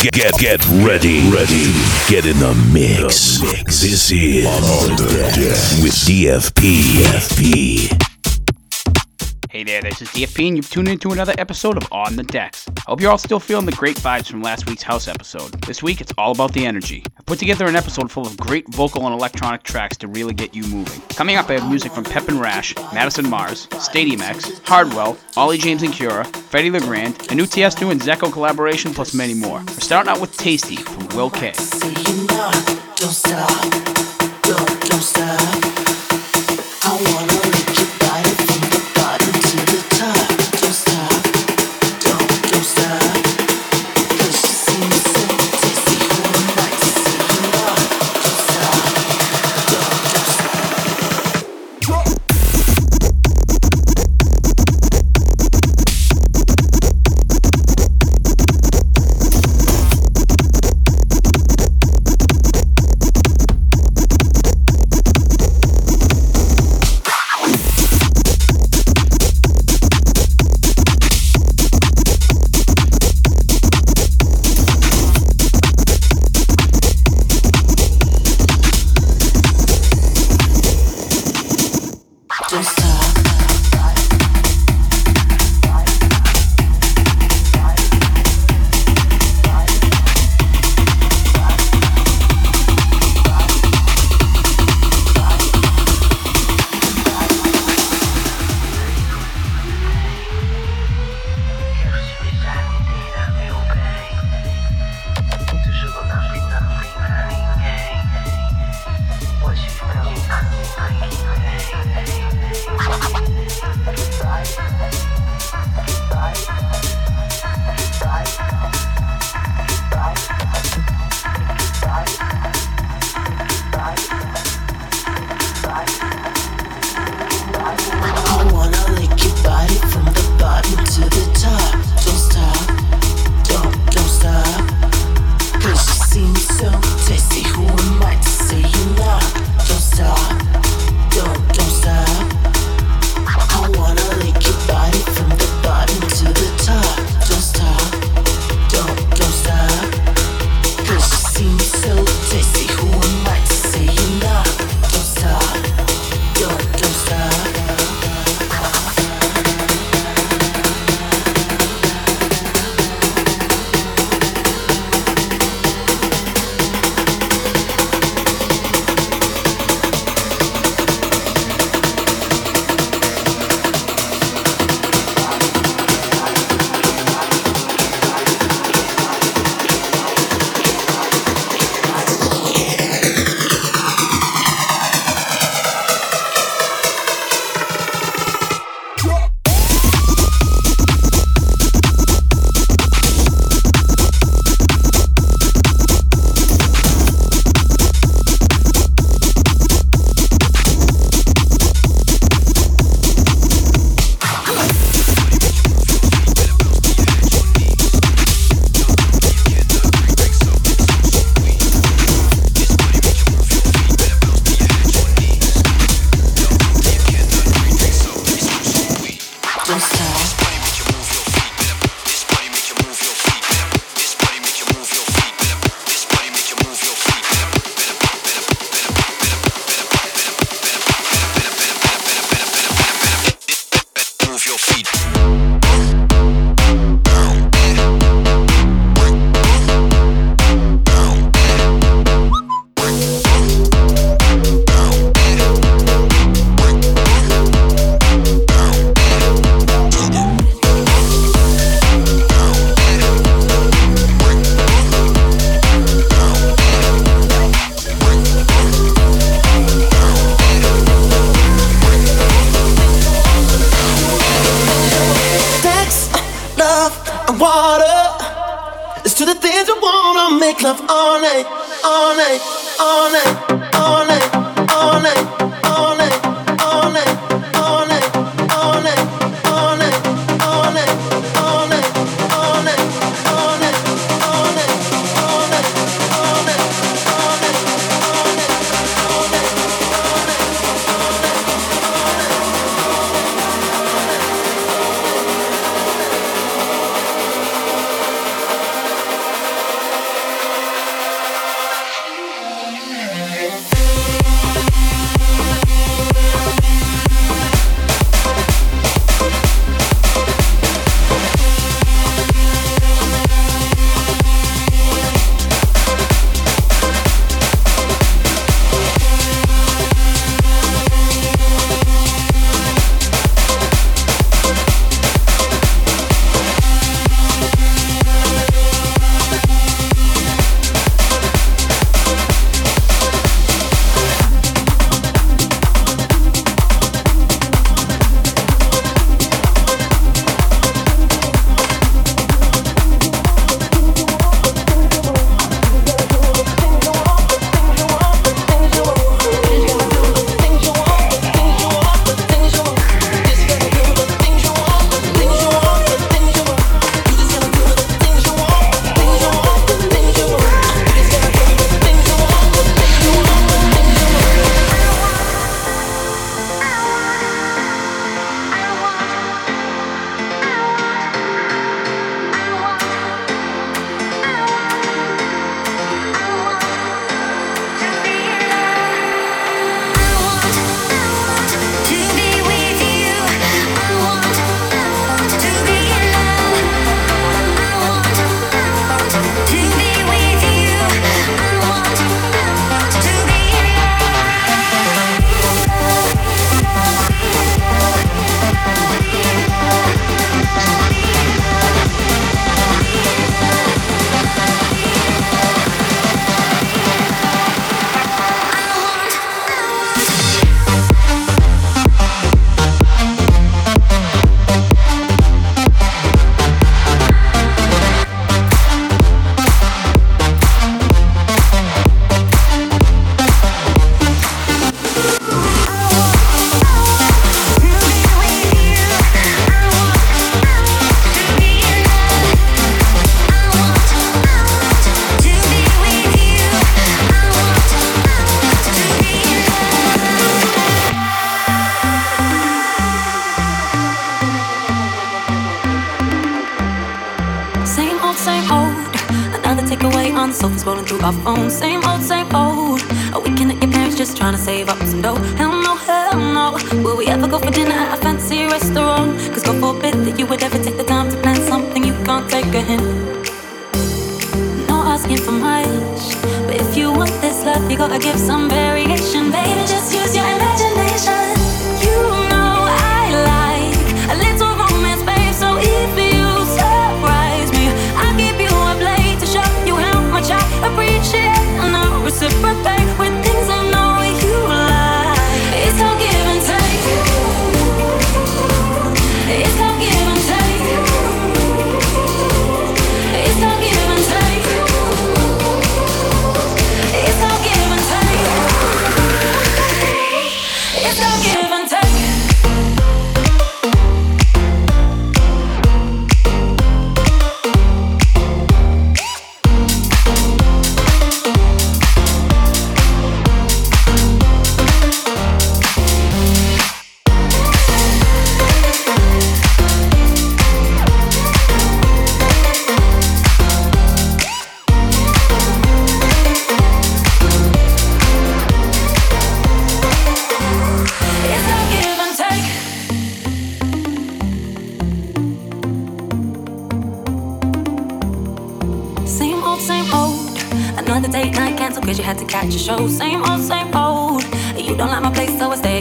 Get get get ready, ready. Get in the mix. mix This is on the deck with DFP. DFP. Hey there, this is DFP, and you've tuned into another episode of On the Decks. I hope you're all still feeling the great vibes from last week's house episode. This week, it's all about the energy. I put together an episode full of great vocal and electronic tracks to really get you moving. Coming up, I have music from Pep and Rash, Madison Mars, Stadium X, Hardwell, Olly James and Kura, Freddie LeGrand, a new Tiesto and Dzeko collaboration, plus many more. We're starting out with Tasty from Will K. Don't stop, don't, don't stop.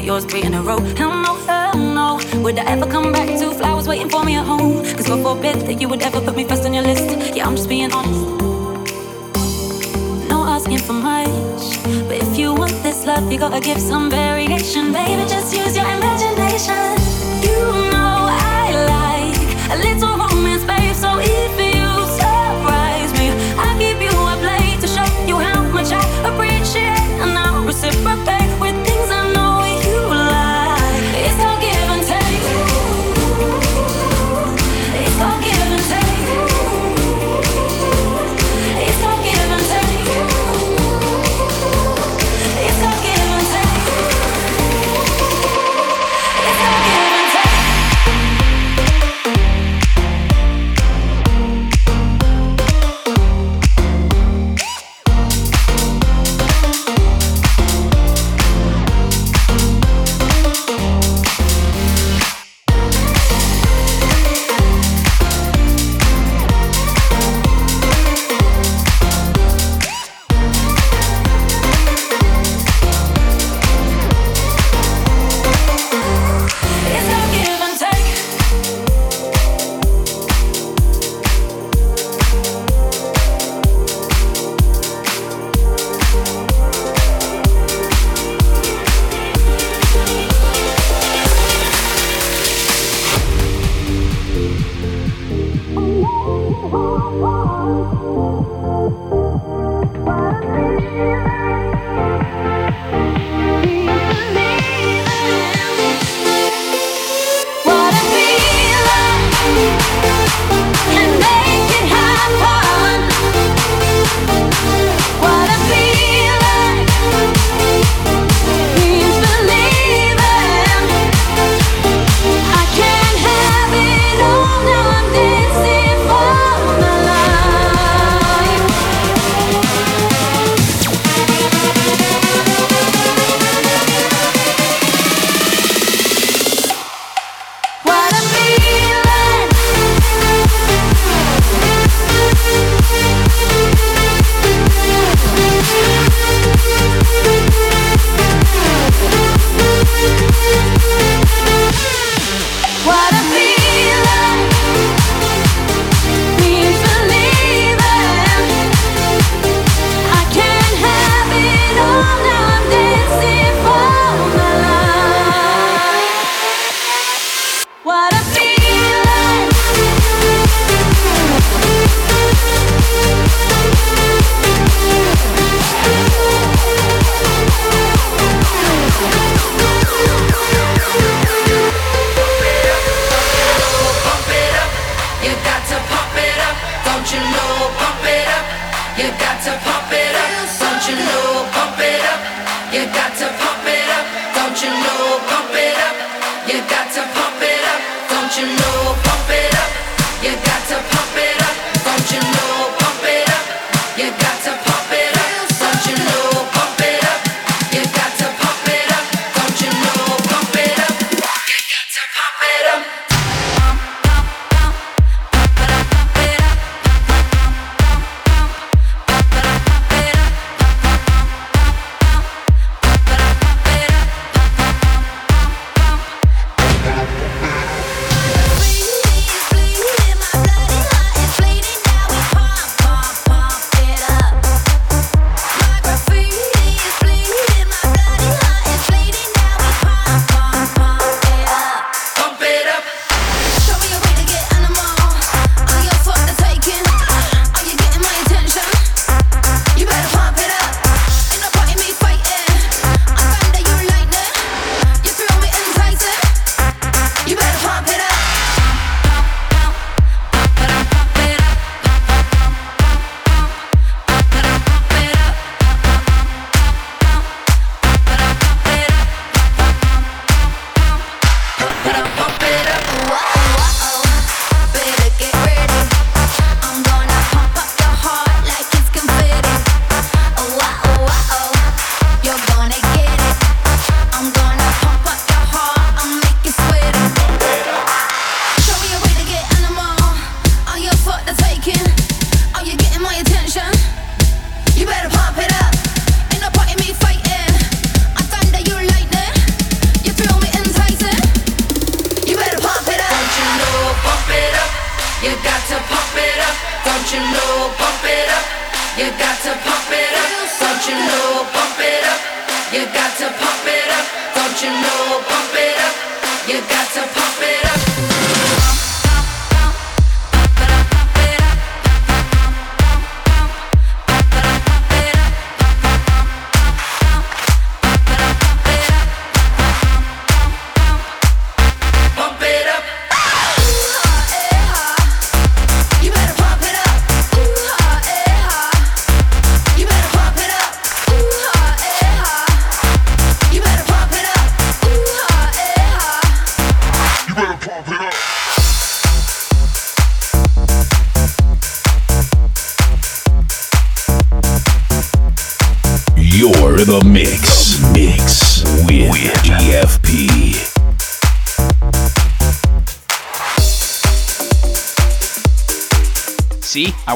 yours three in a row. Hell no, hell no. Would I ever come back to flowers waiting for me at home? Cause God forbid that you would ever put me first on your list. Yeah, I'm just being honest. No asking for much. But if you want this love, you gotta give some variation. Baby, just use your imagination.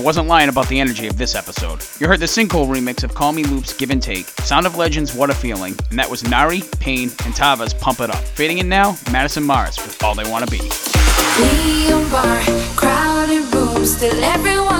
I wasn't lying about the energy of this episode. You heard the Sinkhole remix of Call Me Loop's Give and Take, Sound of Legends What a Feeling, and that was Nari, Payne, and Tava's Pump It Up. Fading in now, Madison Mars with All They Wanna Be. Neon bar, crowded still everyone's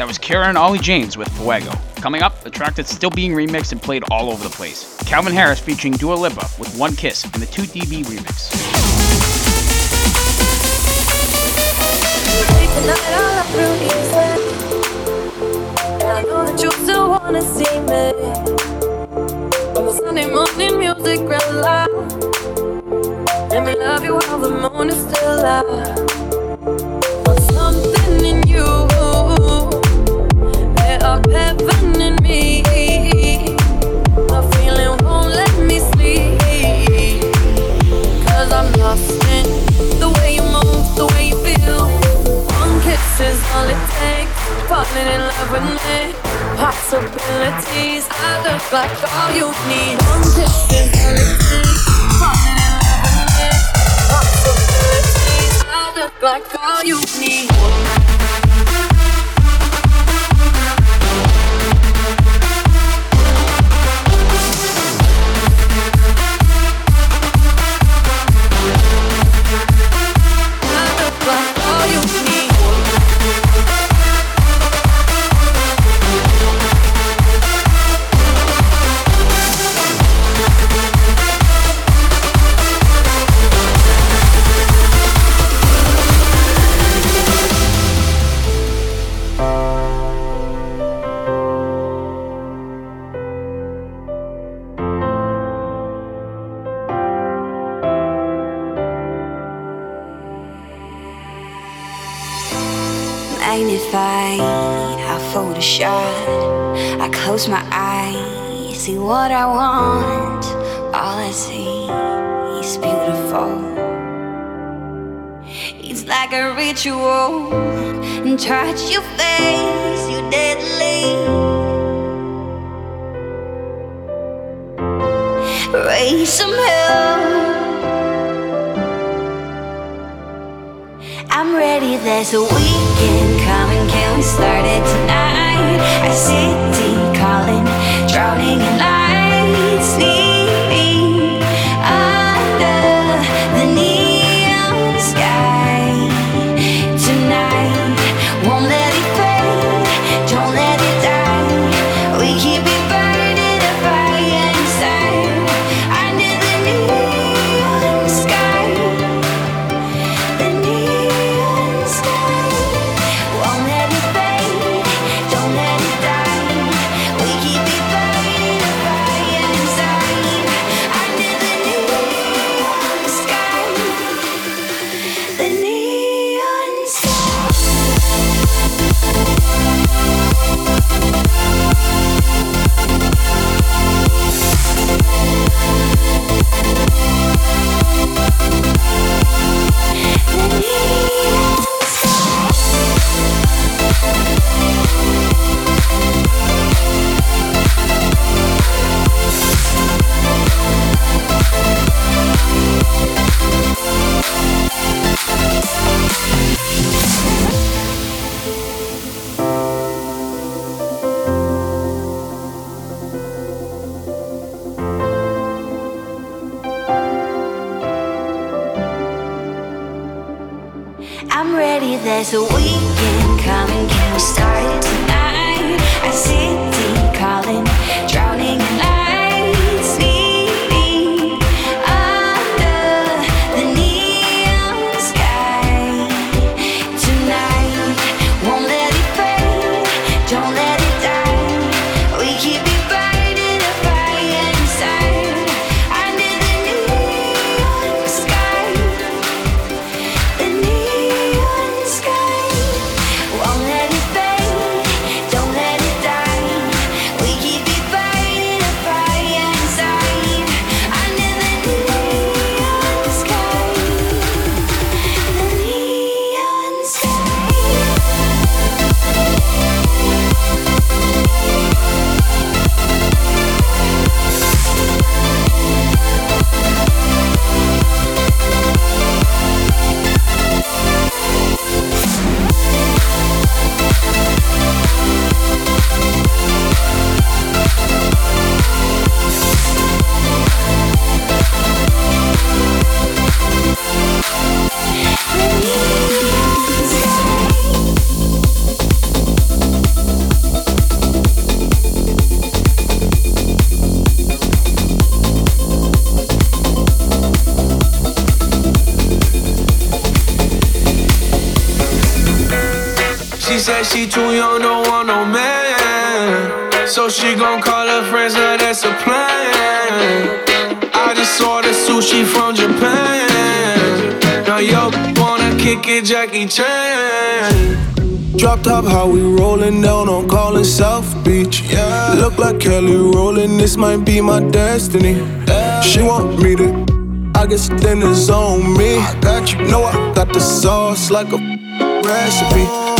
That was Kura and Olly James with Fuego. Coming up, a track that's still being remixed and played all over the place. Calvin Harris featuring Dua Lipa with One Kiss and the 2DB remix. In the way you move, the way you feel. One kiss is all it takes. Falling in love with me. Possibilities. I look like all you need. One kiss is all it takes. Falling in love with me. Possibilities. I look like all you need. Magnify. I Photoshop I close my eyes. See what I want. All I see is beautiful. It's like a ritual. And touch your face You deadly. Raise some hell I'm ready, there's a weekend coming, can we start it tonight? Our city calling, drowning in lights, she too young, don't want no man. So she gon' call her friends, now that's a plan. I just ordered sushi from Japan. Now yo wanna kick it, Jackie Chan. Drop top, how we rollin' down on Collin South Beach. Yeah. Look like Kelly Rowland, this might be my destiny. She want me to, I guess then it's on me. I got you, know I got the sauce like a recipe.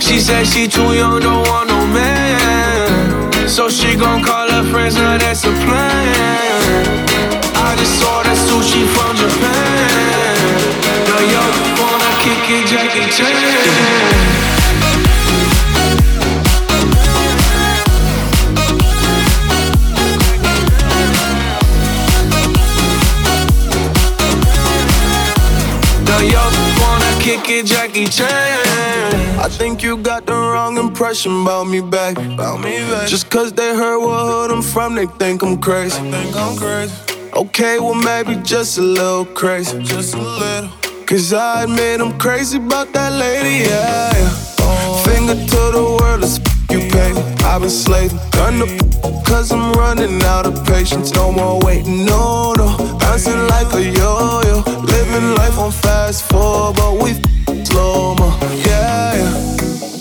She said she too young, don't want no man. So she gon' call her friends, now that's a plan. I just ordered sushi from Japan. Now yo wanna kick it, Jackie Chan. Now yo wanna kick it, Jackie Chan. I think you got the wrong impression about me back. About me back. Just cause they heard what hood I'm from, they think I'm crazy. think I'm crazy. Okay, well maybe just a little crazy. Just a little. Cause I admit I'm crazy about that lady, yeah. yeah. Oh. Finger to the world, let's you pay. I've been slaving, done the cause I'm running out of patience. No more waiting, no, no. Bouncing like a yo-yo. Living life on fast forward, but we slow mo, yeah.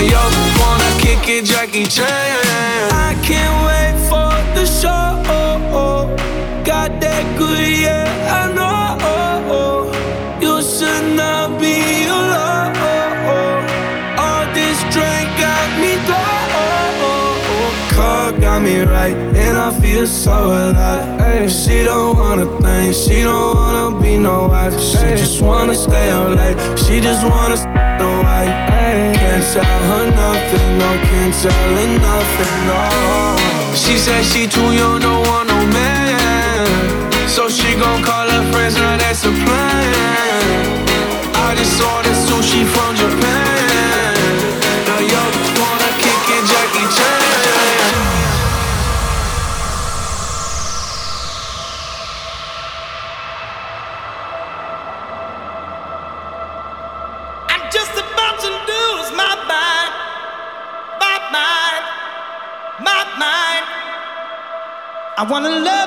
Yo wanna kick it, Jackie Chan. I can't wait for the show. Got that good, yeah, I know. You should not be alone. All this drink got me going. Car got me right, and I feel so alive. She don't wanna think, she don't wanna be no wife. She just wanna stay up late, she just wanna white. Can't tell her nothing, no, can't tell her nothing, no. She said she too young, don't want no man. So she gon' call her friends, now that's a wanna love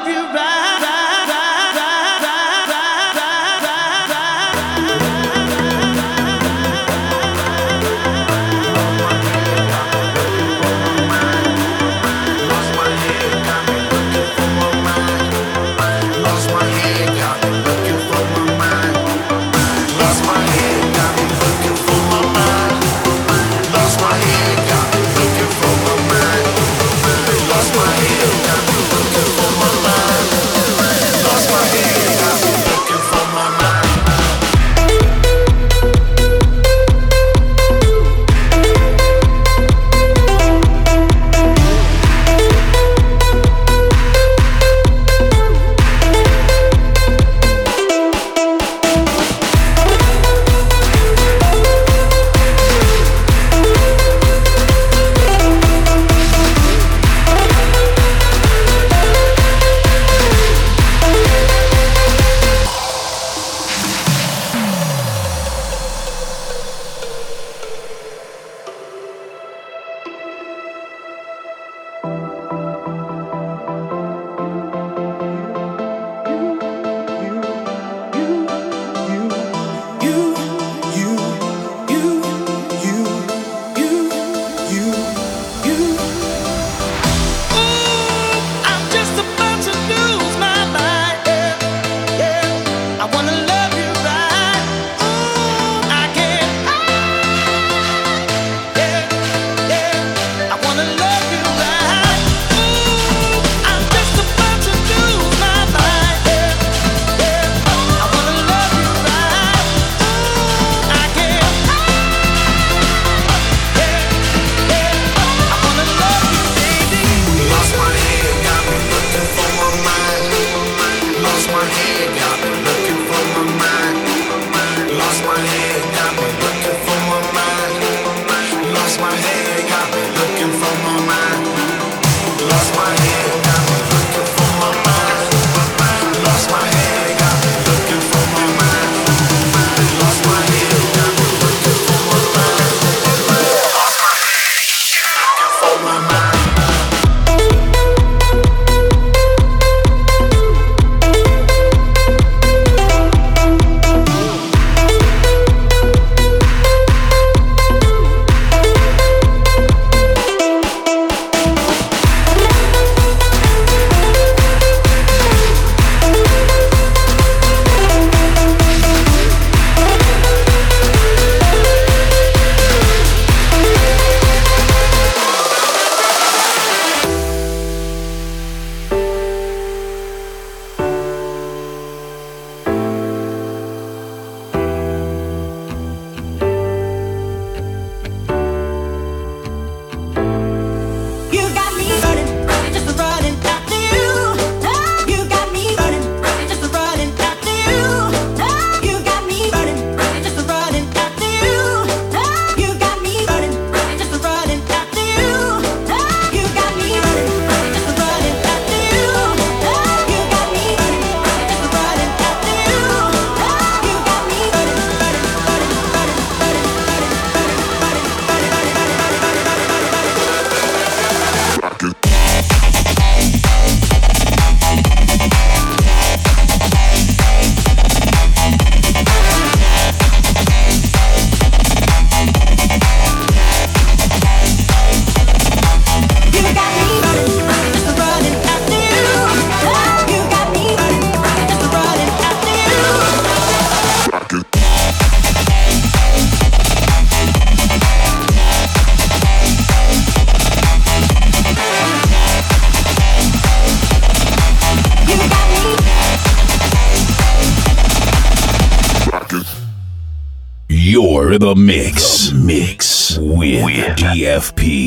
The mix. The mix with, DFP.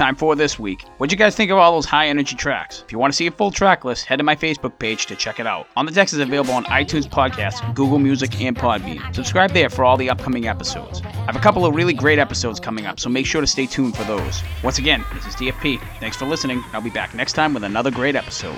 Time for this week. What'd you guys think of all those high energy tracks? If you want to see a full track list, head to my Facebook page to check it out. On the Decks is available on iTunes Podcasts, Google Music, and Podbean. Subscribe there for all the upcoming episodes. I have a couple of really great episodes coming up, so make sure to stay tuned for those. Once again, this is DFP. Thanks for listening. I'll be back next time with another great episode.